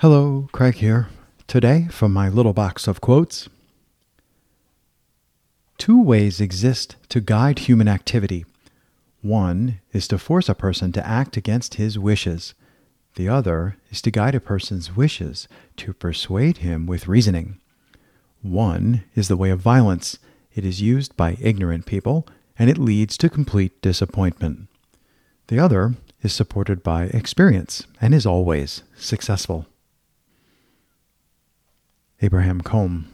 Hello, Craig here. Today, from my little box of quotes Two ways exist to guide human activity. One is to force a person to act against his wishes. The other is to guide a person's wishes to persuade him with reasoning. One is the way of violence. It is used by ignorant people, and it leads to complete disappointment. The other is supported by experience and is always successful. Abraham Combe